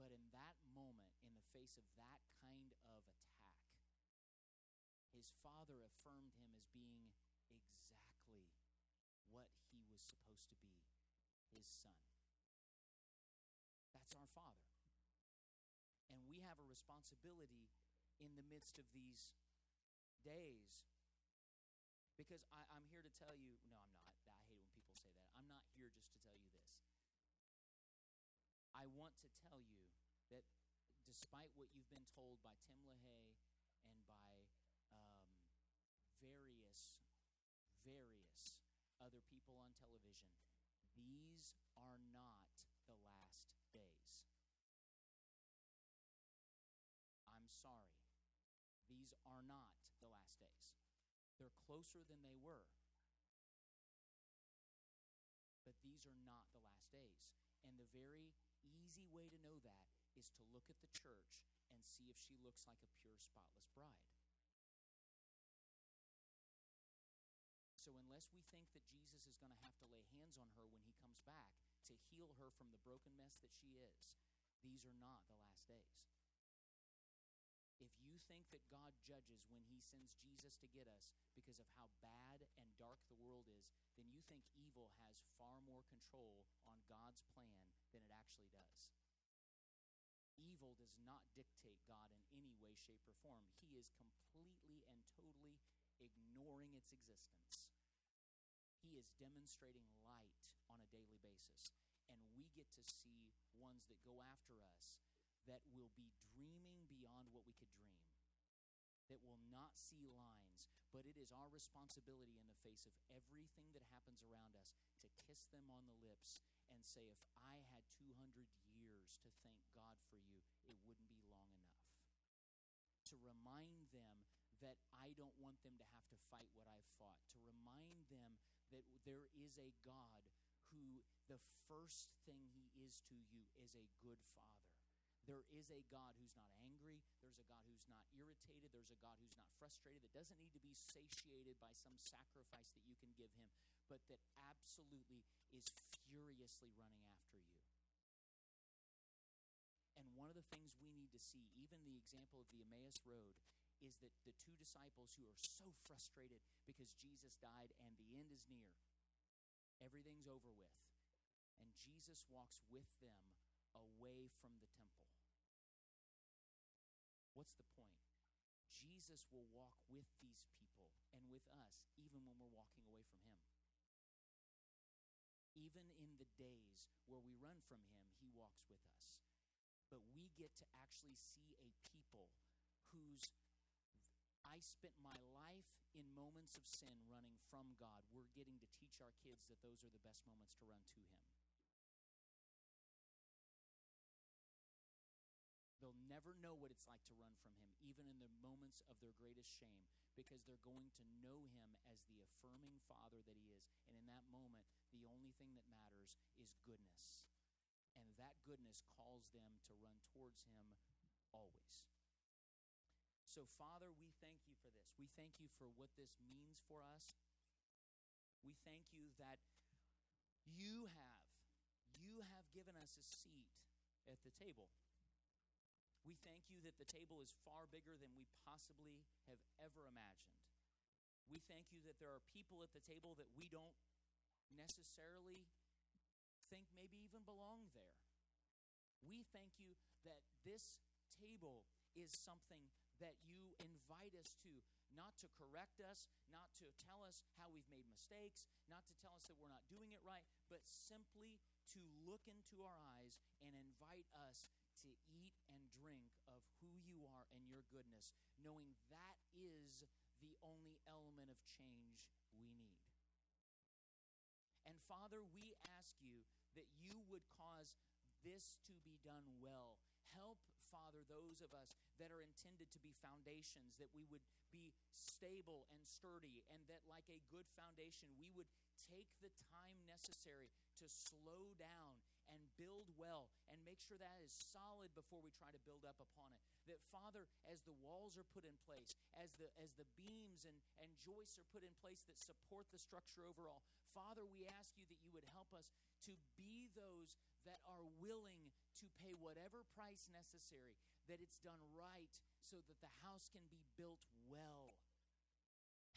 But in that moment, in the face of that kind of attack, his father affirmed him as being exactly what he was supposed to be his son. That's our father. And we have a responsibility in the midst of these days. Because I, am here to tell you, no, I'm not. I hate when people say that. I'm not here just to tell you this. I want to tell you that despite what you've been told by Tim LaHaye and by um, various, various other people on television, these are not the last sorry. These are not the last days. They're closer than they were. But these are not the last days. And the very easy way to know that is to look at the church and see if she looks like a pure, spotless bride. So, unless we think that Jesus is going to have to lay hands on her when he comes back to heal her from the broken mess that she is, these are not the last days. Think that God judges when he sends Jesus to get us because of how bad and dark the world is, then you think evil has far more control on God's plan than it actually does. Evil does not dictate God in any way, shape, or form. He is completely and totally ignoring its existence. He is demonstrating light on a daily basis. And we get to see ones that go after us that will be dreaming beyond what we could dream, that will not see lines. But it is our responsibility in the face of everything that happens around us to kiss them on the lips and say, if I had 200 years to thank God for you, it wouldn't be long enough. To remind them that I don't want them to have to fight what I've fought. To remind them that there is a God who the first thing he is to you is a good father. There is a God who's not angry. There's a God who's not irritated. There's a God who's not frustrated, that doesn't need to be satiated by some sacrifice that you can give him, but that absolutely is furiously running after you. And one of the things we need to see, even the example of the Emmaus Road, is that the two disciples who are so frustrated because Jesus died and the end is near, everything's over with. And Jesus walks with them away from the temple. What's the point? Jesus will walk with these people and with us even when we're walking away from Him. Even in the days where we run from Him, He walks with us. But we get to actually see a people whose I spent my life in moments of sin running from God. We're getting to teach our kids that those are the best moments to run to Him. Know what it's like to run from Him, even in the moments of their greatest shame, because they're going to know Him as the affirming Father that He is. And in that moment, the only thing that matters is goodness. And that goodness calls them to run towards Him always. So, Father, we thank you for this. We thank you for what this means for us. We thank you that you have you have given us a seat at the table. We thank you that the table is far bigger than we possibly have ever imagined. We thank you that there are people at the table that we don't necessarily think maybe even belong there. We thank you that this table is something that you invite us to, not to correct us, not to tell us how we've made mistakes, not to tell us that we're not doing it right, but simply to look into our eyes and invite us to eat drink of who you are and your goodness, knowing that is the only element of change we need. And Father, we ask you that you would cause this to be done well. Help, Father, those of us that are intended to be foundations, that we would be stable and sturdy, and that, like a good foundation, we would take the time necessary to slow down and build well and make sure that is solid before we try to build up upon it. That Father, as the walls are put in place, as the as the beams and, and joists are put in place that support the structure overall, Father, we ask you that you would help us to be those that are willing to pay whatever price necessary, that it's done right so that the house can be built well.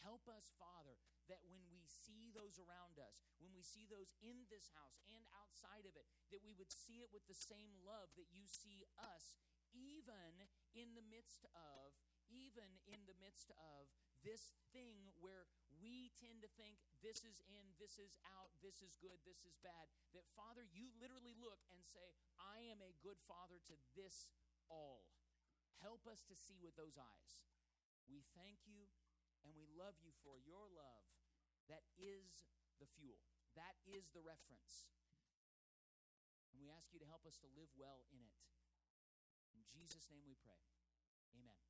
Help us, Father, that when we see those around us, when we see those in this house and outside of it, that we would see it with the same love that you see us, even in the midst of, even in the midst of this thing where we tend to think this is in, this is out, this is good, this is bad. That, Father, you literally look and say, I am a good father to this all. Help us to see with those eyes. We thank you and we love you for your love that is the fuel, that is the reference. And we ask you to help us to live well in it. In Jesus' name we pray. Amen.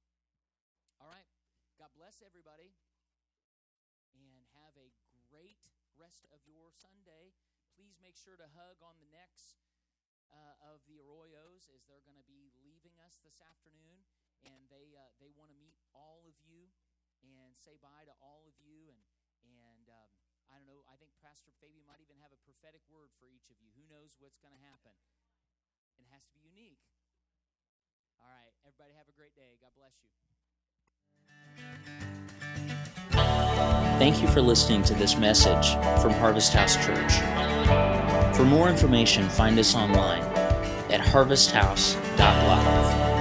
All right. God bless everybody. And have a great rest of your Sunday. Please make sure to hug on the necks uh, of the Arroyos as they're going to be leaving us this afternoon. And they, uh, they want to meet all of you and say bye to all of you. And, and um, I don't know, I think Pastor Fabian might even have a prophetic word for each of you. Who knows what's going to happen? It has to be unique. All right, everybody have a great day. God bless you. Thank you for listening to this message from Harvest House Church. For more information, find us online at harvesthouse.live.